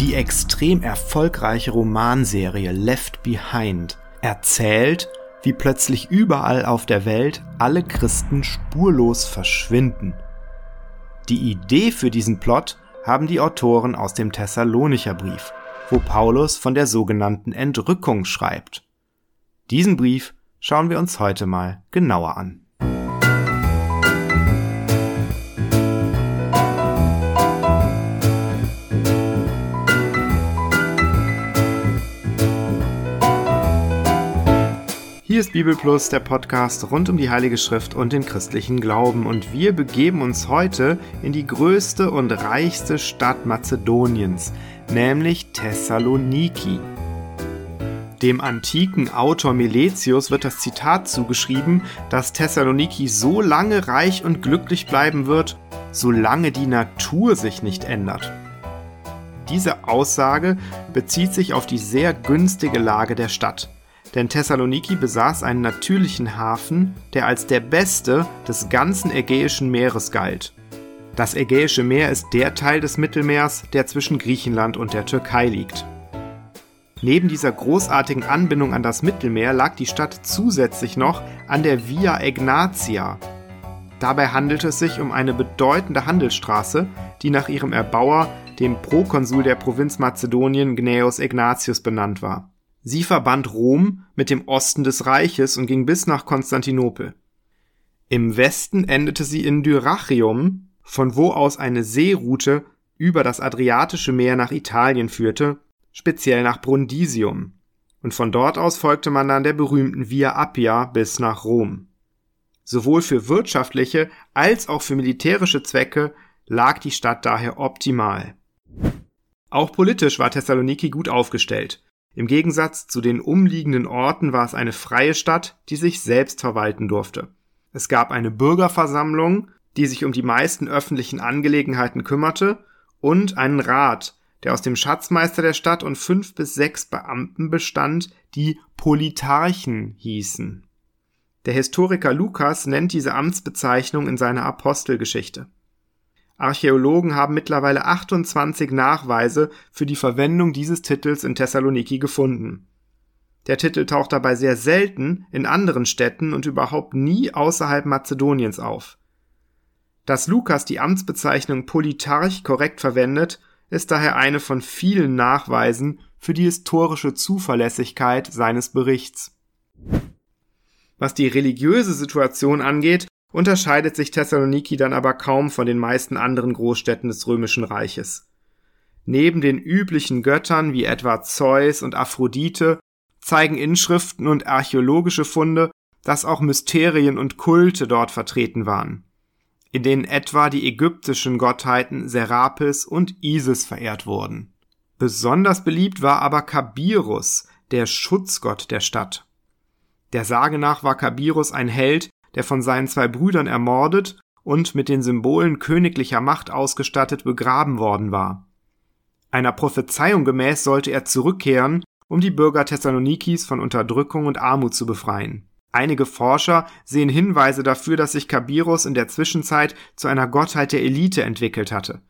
Die extrem erfolgreiche Romanserie Left Behind erzählt, wie plötzlich überall auf der Welt alle Christen spurlos verschwinden. Die Idee für diesen Plot haben die Autoren aus dem Thessalonicher Brief, wo Paulus von der sogenannten Entrückung schreibt. Diesen Brief schauen wir uns heute mal genauer an. Hier ist Bibel Plus, der Podcast rund um die Heilige Schrift und den christlichen Glauben. Und wir begeben uns heute in die größte und reichste Stadt Mazedoniens, nämlich Thessaloniki. Dem antiken Autor Miletius wird das Zitat zugeschrieben, dass Thessaloniki so lange reich und glücklich bleiben wird, solange die Natur sich nicht ändert. Diese Aussage bezieht sich auf die sehr günstige Lage der Stadt denn Thessaloniki besaß einen natürlichen Hafen, der als der beste des ganzen Ägäischen Meeres galt. Das Ägäische Meer ist der Teil des Mittelmeers, der zwischen Griechenland und der Türkei liegt. Neben dieser großartigen Anbindung an das Mittelmeer lag die Stadt zusätzlich noch an der Via Egnatia. Dabei handelte es sich um eine bedeutende Handelsstraße, die nach ihrem Erbauer, dem Prokonsul der Provinz Mazedonien Gnaeus Egnatius benannt war. Sie verband Rom mit dem Osten des Reiches und ging bis nach Konstantinopel. Im Westen endete sie in Dyrrhachium, von wo aus eine Seeroute über das Adriatische Meer nach Italien führte, speziell nach Brundisium. Und von dort aus folgte man dann der berühmten Via Appia bis nach Rom. Sowohl für wirtschaftliche als auch für militärische Zwecke lag die Stadt daher optimal. Auch politisch war Thessaloniki gut aufgestellt. Im Gegensatz zu den umliegenden Orten war es eine freie Stadt, die sich selbst verwalten durfte. Es gab eine Bürgerversammlung, die sich um die meisten öffentlichen Angelegenheiten kümmerte, und einen Rat, der aus dem Schatzmeister der Stadt und fünf bis sechs Beamten bestand, die Politarchen hießen. Der Historiker Lukas nennt diese Amtsbezeichnung in seiner Apostelgeschichte. Archäologen haben mittlerweile 28 Nachweise für die Verwendung dieses Titels in Thessaloniki gefunden. Der Titel taucht dabei sehr selten in anderen Städten und überhaupt nie außerhalb Mazedoniens auf. Dass Lukas die Amtsbezeichnung Politarch korrekt verwendet, ist daher eine von vielen Nachweisen für die historische Zuverlässigkeit seines Berichts. Was die religiöse Situation angeht, unterscheidet sich Thessaloniki dann aber kaum von den meisten anderen Großstädten des römischen Reiches. Neben den üblichen Göttern wie etwa Zeus und Aphrodite zeigen Inschriften und archäologische Funde, dass auch Mysterien und Kulte dort vertreten waren, in denen etwa die ägyptischen Gottheiten Serapis und Isis verehrt wurden. Besonders beliebt war aber Kabirus, der Schutzgott der Stadt. Der Sage nach war Kabirus ein Held, der von seinen zwei Brüdern ermordet und mit den Symbolen königlicher Macht ausgestattet begraben worden war. Einer Prophezeiung gemäß sollte er zurückkehren, um die Bürger Thessalonikis von Unterdrückung und Armut zu befreien. Einige Forscher sehen Hinweise dafür, dass sich Kabirus in der Zwischenzeit zu einer Gottheit der Elite entwickelt hatte.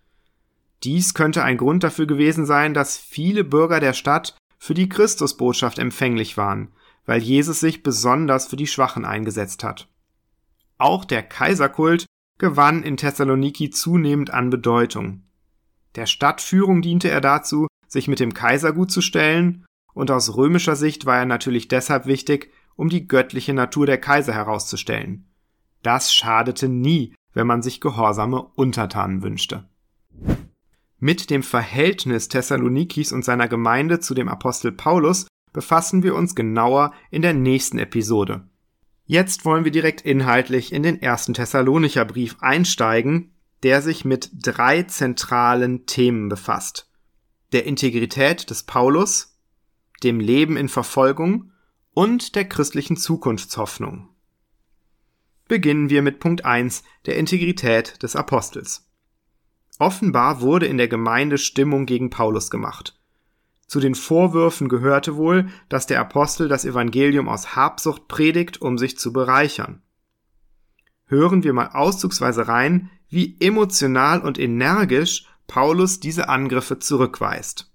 Dies könnte ein Grund dafür gewesen sein, dass viele Bürger der Stadt für die Christusbotschaft empfänglich waren, weil Jesus sich besonders für die Schwachen eingesetzt hat. Auch der Kaiserkult gewann in Thessaloniki zunehmend an Bedeutung. Der Stadtführung diente er dazu, sich mit dem Kaiser gut zu stellen, und aus römischer Sicht war er natürlich deshalb wichtig, um die göttliche Natur der Kaiser herauszustellen. Das schadete nie, wenn man sich gehorsame Untertanen wünschte. Mit dem Verhältnis Thessalonikis und seiner Gemeinde zu dem Apostel Paulus befassen wir uns genauer in der nächsten Episode. Jetzt wollen wir direkt inhaltlich in den ersten Thessalonicher Brief einsteigen, der sich mit drei zentralen Themen befasst. Der Integrität des Paulus, dem Leben in Verfolgung und der christlichen Zukunftshoffnung. Beginnen wir mit Punkt 1, der Integrität des Apostels. Offenbar wurde in der Gemeinde Stimmung gegen Paulus gemacht. Zu den Vorwürfen gehörte wohl, dass der Apostel das Evangelium aus Habsucht predigt, um sich zu bereichern. Hören wir mal auszugsweise rein, wie emotional und energisch Paulus diese Angriffe zurückweist.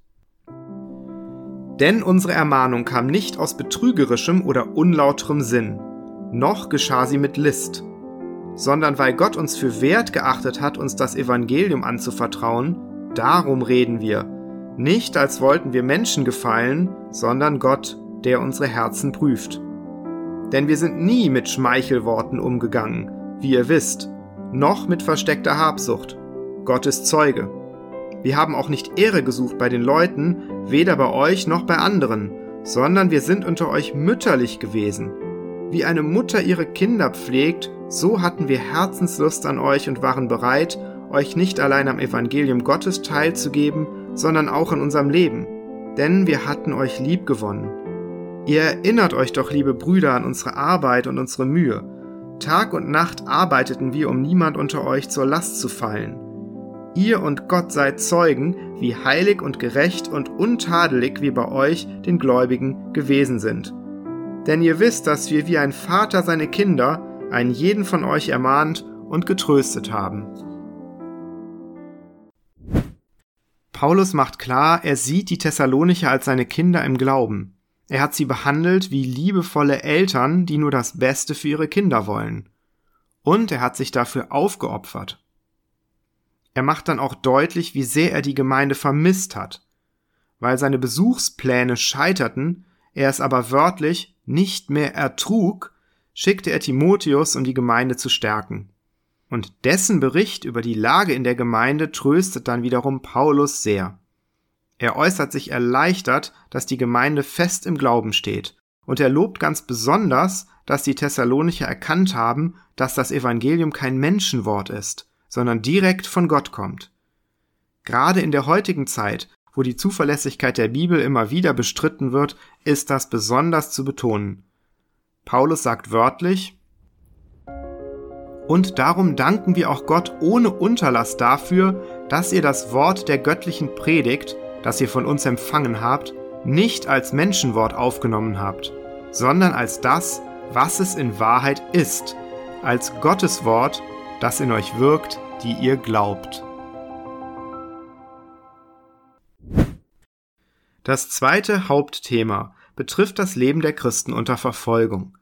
Denn unsere Ermahnung kam nicht aus betrügerischem oder unlauterem Sinn, noch geschah sie mit List, sondern weil Gott uns für wert geachtet hat, uns das Evangelium anzuvertrauen, darum reden wir, nicht als wollten wir Menschen gefallen, sondern Gott, der unsere Herzen prüft. Denn wir sind nie mit Schmeichelworten umgegangen, wie ihr wisst, noch mit versteckter Habsucht. Gott ist Zeuge. Wir haben auch nicht Ehre gesucht bei den Leuten, weder bei euch noch bei anderen, sondern wir sind unter euch mütterlich gewesen. Wie eine Mutter ihre Kinder pflegt, so hatten wir Herzenslust an euch und waren bereit, euch nicht allein am Evangelium Gottes teilzugeben, sondern auch in unserem Leben. Denn wir hatten euch lieb gewonnen. Ihr erinnert euch doch, liebe Brüder, an unsere Arbeit und unsere Mühe. Tag und Nacht arbeiteten wir, um niemand unter euch zur Last zu fallen. Ihr und Gott seid Zeugen, wie heilig und gerecht und untadelig wir bei euch, den Gläubigen, gewesen sind. Denn ihr wisst, dass wir wie ein Vater seine Kinder, einen jeden von euch ermahnt und getröstet haben. Paulus macht klar, er sieht die Thessalonicher als seine Kinder im Glauben. Er hat sie behandelt wie liebevolle Eltern, die nur das Beste für ihre Kinder wollen. Und er hat sich dafür aufgeopfert. Er macht dann auch deutlich, wie sehr er die Gemeinde vermisst hat. Weil seine Besuchspläne scheiterten, er es aber wörtlich nicht mehr ertrug, schickte er Timotheus, um die Gemeinde zu stärken. Und dessen Bericht über die Lage in der Gemeinde tröstet dann wiederum Paulus sehr. Er äußert sich erleichtert, dass die Gemeinde fest im Glauben steht, und er lobt ganz besonders, dass die Thessalonicher erkannt haben, dass das Evangelium kein Menschenwort ist, sondern direkt von Gott kommt. Gerade in der heutigen Zeit, wo die Zuverlässigkeit der Bibel immer wieder bestritten wird, ist das besonders zu betonen. Paulus sagt wörtlich, und darum danken wir auch Gott ohne Unterlass dafür, dass ihr das Wort der göttlichen Predigt, das ihr von uns empfangen habt, nicht als Menschenwort aufgenommen habt, sondern als das, was es in Wahrheit ist, als Gottes Wort, das in euch wirkt, die ihr glaubt. Das zweite Hauptthema betrifft das Leben der Christen unter Verfolgung.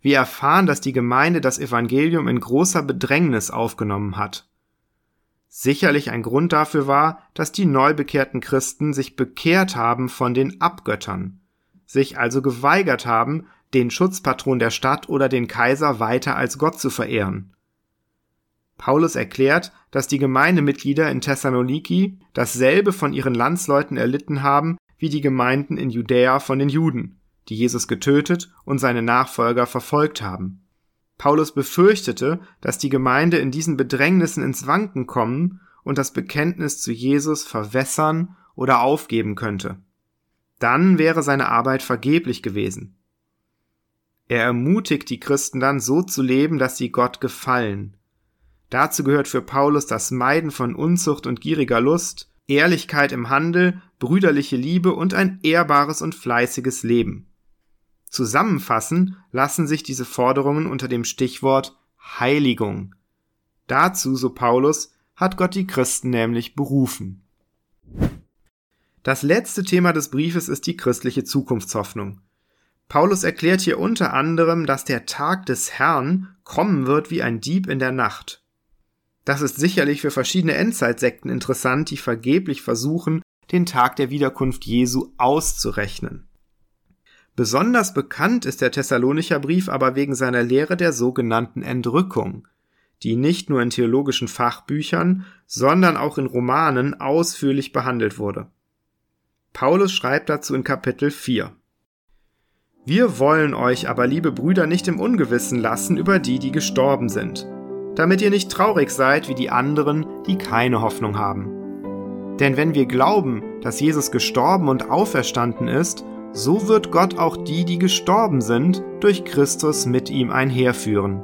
Wir erfahren, dass die Gemeinde das Evangelium in großer Bedrängnis aufgenommen hat. Sicherlich ein Grund dafür war, dass die neu bekehrten Christen sich bekehrt haben von den Abgöttern, sich also geweigert haben, den Schutzpatron der Stadt oder den Kaiser weiter als Gott zu verehren. Paulus erklärt, dass die Gemeindemitglieder in Thessaloniki dasselbe von ihren Landsleuten erlitten haben wie die Gemeinden in Judäa von den Juden, die Jesus getötet und seine Nachfolger verfolgt haben. Paulus befürchtete, dass die Gemeinde in diesen Bedrängnissen ins Wanken kommen und das Bekenntnis zu Jesus verwässern oder aufgeben könnte. Dann wäre seine Arbeit vergeblich gewesen. Er ermutigt die Christen dann so zu leben, dass sie Gott gefallen, Dazu gehört für Paulus das Meiden von Unzucht und gieriger Lust, Ehrlichkeit im Handel, brüderliche Liebe und ein ehrbares und fleißiges Leben. Zusammenfassen lassen sich diese Forderungen unter dem Stichwort Heiligung. Dazu, so Paulus, hat Gott die Christen nämlich berufen. Das letzte Thema des Briefes ist die christliche Zukunftshoffnung. Paulus erklärt hier unter anderem, dass der Tag des Herrn kommen wird wie ein Dieb in der Nacht. Das ist sicherlich für verschiedene Endzeitsekten interessant, die vergeblich versuchen, den Tag der Wiederkunft Jesu auszurechnen. Besonders bekannt ist der Thessalonicher Brief aber wegen seiner Lehre der sogenannten Entrückung, die nicht nur in theologischen Fachbüchern, sondern auch in Romanen ausführlich behandelt wurde. Paulus schreibt dazu in Kapitel 4. Wir wollen euch aber, liebe Brüder, nicht im Ungewissen lassen über die, die gestorben sind damit ihr nicht traurig seid wie die anderen, die keine Hoffnung haben. Denn wenn wir glauben, dass Jesus gestorben und auferstanden ist, so wird Gott auch die, die gestorben sind, durch Christus mit ihm einherführen.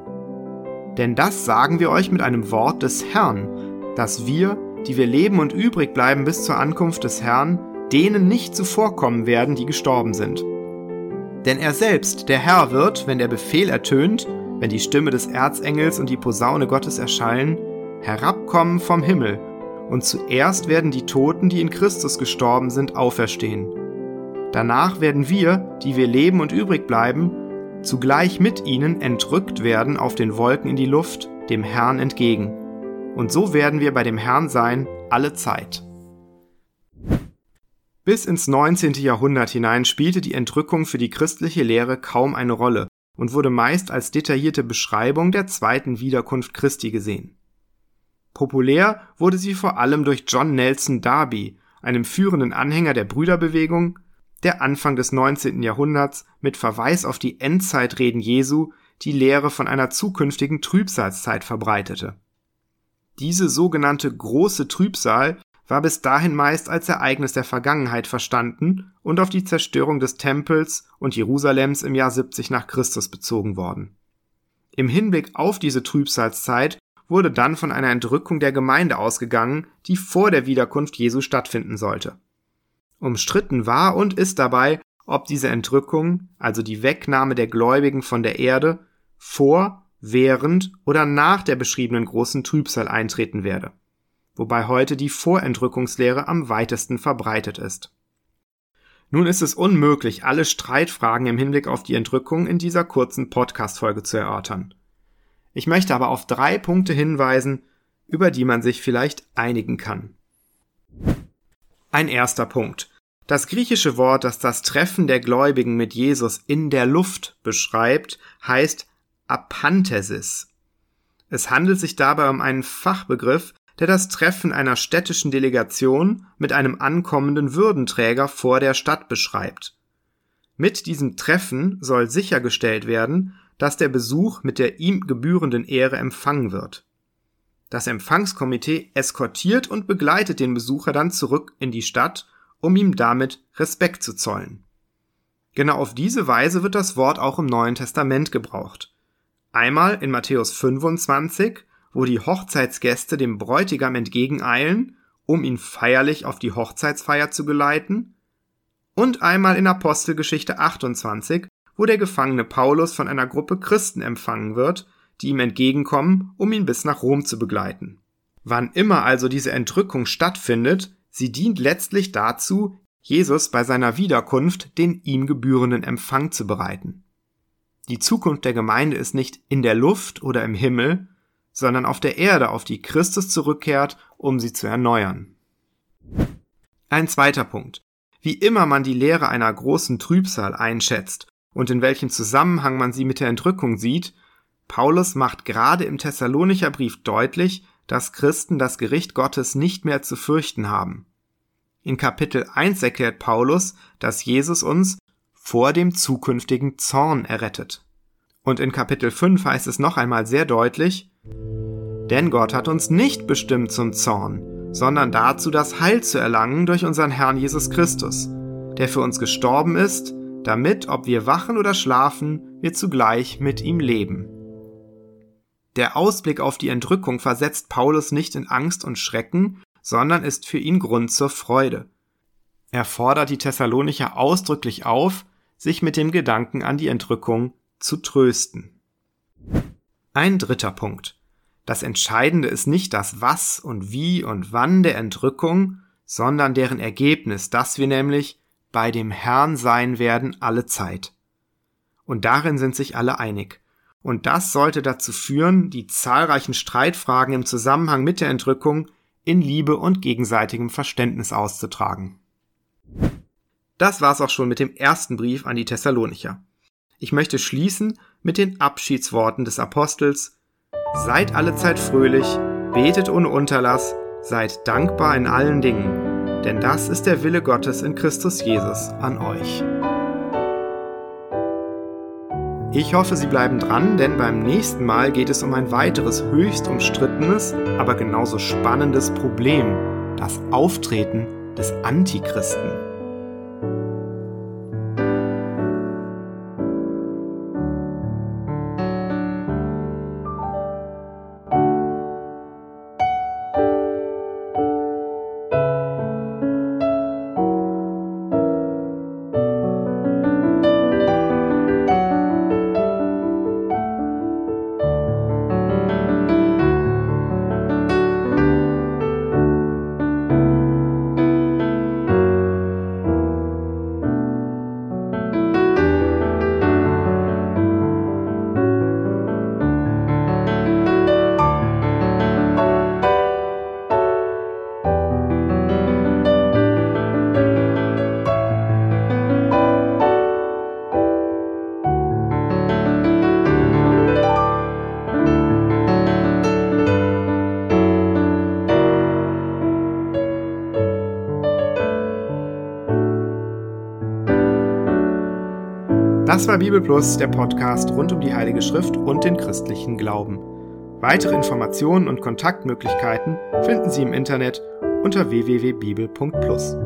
Denn das sagen wir euch mit einem Wort des Herrn, dass wir, die wir leben und übrig bleiben bis zur Ankunft des Herrn, denen nicht zuvorkommen werden, die gestorben sind. Denn er selbst, der Herr, wird, wenn der Befehl ertönt, wenn die Stimme des Erzengels und die Posaune Gottes erschallen, herabkommen vom Himmel, und zuerst werden die Toten, die in Christus gestorben sind, auferstehen. Danach werden wir, die wir leben und übrig bleiben, zugleich mit ihnen entrückt werden auf den Wolken in die Luft, dem Herrn entgegen. Und so werden wir bei dem Herrn sein alle Zeit. Bis ins 19. Jahrhundert hinein spielte die Entrückung für die christliche Lehre kaum eine Rolle und wurde meist als detaillierte Beschreibung der zweiten Wiederkunft Christi gesehen. Populär wurde sie vor allem durch John Nelson Darby, einem führenden Anhänger der Brüderbewegung, der Anfang des 19. Jahrhunderts mit Verweis auf die Endzeitreden Jesu die Lehre von einer zukünftigen Trübsalzeit verbreitete. Diese sogenannte große Trübsal war bis dahin meist als Ereignis der Vergangenheit verstanden und auf die Zerstörung des Tempels und Jerusalems im Jahr 70 nach Christus bezogen worden. Im Hinblick auf diese Trübsalzeit wurde dann von einer Entrückung der Gemeinde ausgegangen, die vor der Wiederkunft Jesu stattfinden sollte. Umstritten war und ist dabei, ob diese Entrückung, also die Wegnahme der Gläubigen von der Erde, vor, während oder nach der beschriebenen großen Trübsal eintreten werde, wobei heute die Vorentrückungslehre am weitesten verbreitet ist. Nun ist es unmöglich, alle Streitfragen im Hinblick auf die Entrückung in dieser kurzen Podcast-Folge zu erörtern. Ich möchte aber auf drei Punkte hinweisen, über die man sich vielleicht einigen kann. Ein erster Punkt. Das griechische Wort, das das Treffen der Gläubigen mit Jesus in der Luft beschreibt, heißt Apanthesis. Es handelt sich dabei um einen Fachbegriff, der das Treffen einer städtischen Delegation mit einem ankommenden Würdenträger vor der Stadt beschreibt. Mit diesem Treffen soll sichergestellt werden, dass der Besuch mit der ihm gebührenden Ehre empfangen wird. Das Empfangskomitee eskortiert und begleitet den Besucher dann zurück in die Stadt, um ihm damit Respekt zu zollen. Genau auf diese Weise wird das Wort auch im Neuen Testament gebraucht. Einmal in Matthäus 25, wo die Hochzeitsgäste dem Bräutigam entgegeneilen, um ihn feierlich auf die Hochzeitsfeier zu geleiten, und einmal in Apostelgeschichte 28, wo der Gefangene Paulus von einer Gruppe Christen empfangen wird, die ihm entgegenkommen, um ihn bis nach Rom zu begleiten. Wann immer also diese Entrückung stattfindet, sie dient letztlich dazu, Jesus bei seiner Wiederkunft den ihm gebührenden Empfang zu bereiten. Die Zukunft der Gemeinde ist nicht in der Luft oder im Himmel, sondern auf der Erde, auf die Christus zurückkehrt, um sie zu erneuern. Ein zweiter Punkt. Wie immer man die Lehre einer großen Trübsal einschätzt und in welchem Zusammenhang man sie mit der Entrückung sieht, Paulus macht gerade im Thessalonicher Brief deutlich, dass Christen das Gericht Gottes nicht mehr zu fürchten haben. In Kapitel 1 erklärt Paulus, dass Jesus uns vor dem zukünftigen Zorn errettet. Und in Kapitel 5 heißt es noch einmal sehr deutlich, denn Gott hat uns nicht bestimmt zum Zorn, sondern dazu, das Heil zu erlangen durch unseren Herrn Jesus Christus, der für uns gestorben ist, damit, ob wir wachen oder schlafen, wir zugleich mit ihm leben. Der Ausblick auf die Entrückung versetzt Paulus nicht in Angst und Schrecken, sondern ist für ihn Grund zur Freude. Er fordert die Thessalonicher ausdrücklich auf, sich mit dem Gedanken an die Entrückung zu trösten. Ein dritter Punkt. Das Entscheidende ist nicht das Was und Wie und Wann der Entrückung, sondern deren Ergebnis, dass wir nämlich bei dem Herrn sein werden alle Zeit. Und darin sind sich alle einig. Und das sollte dazu führen, die zahlreichen Streitfragen im Zusammenhang mit der Entrückung in Liebe und gegenseitigem Verständnis auszutragen. Das war's auch schon mit dem ersten Brief an die Thessalonicher. Ich möchte schließen mit den Abschiedsworten des Apostels Seid allezeit fröhlich, betet ohne Unterlass, seid dankbar in allen Dingen, denn das ist der Wille Gottes in Christus Jesus an euch. Ich hoffe, Sie bleiben dran, denn beim nächsten Mal geht es um ein weiteres höchst umstrittenes, aber genauso spannendes Problem, das Auftreten des Antichristen. Das war Bibel Plus, der Podcast rund um die Heilige Schrift und den christlichen Glauben. Weitere Informationen und Kontaktmöglichkeiten finden Sie im Internet unter www.bibel.plus.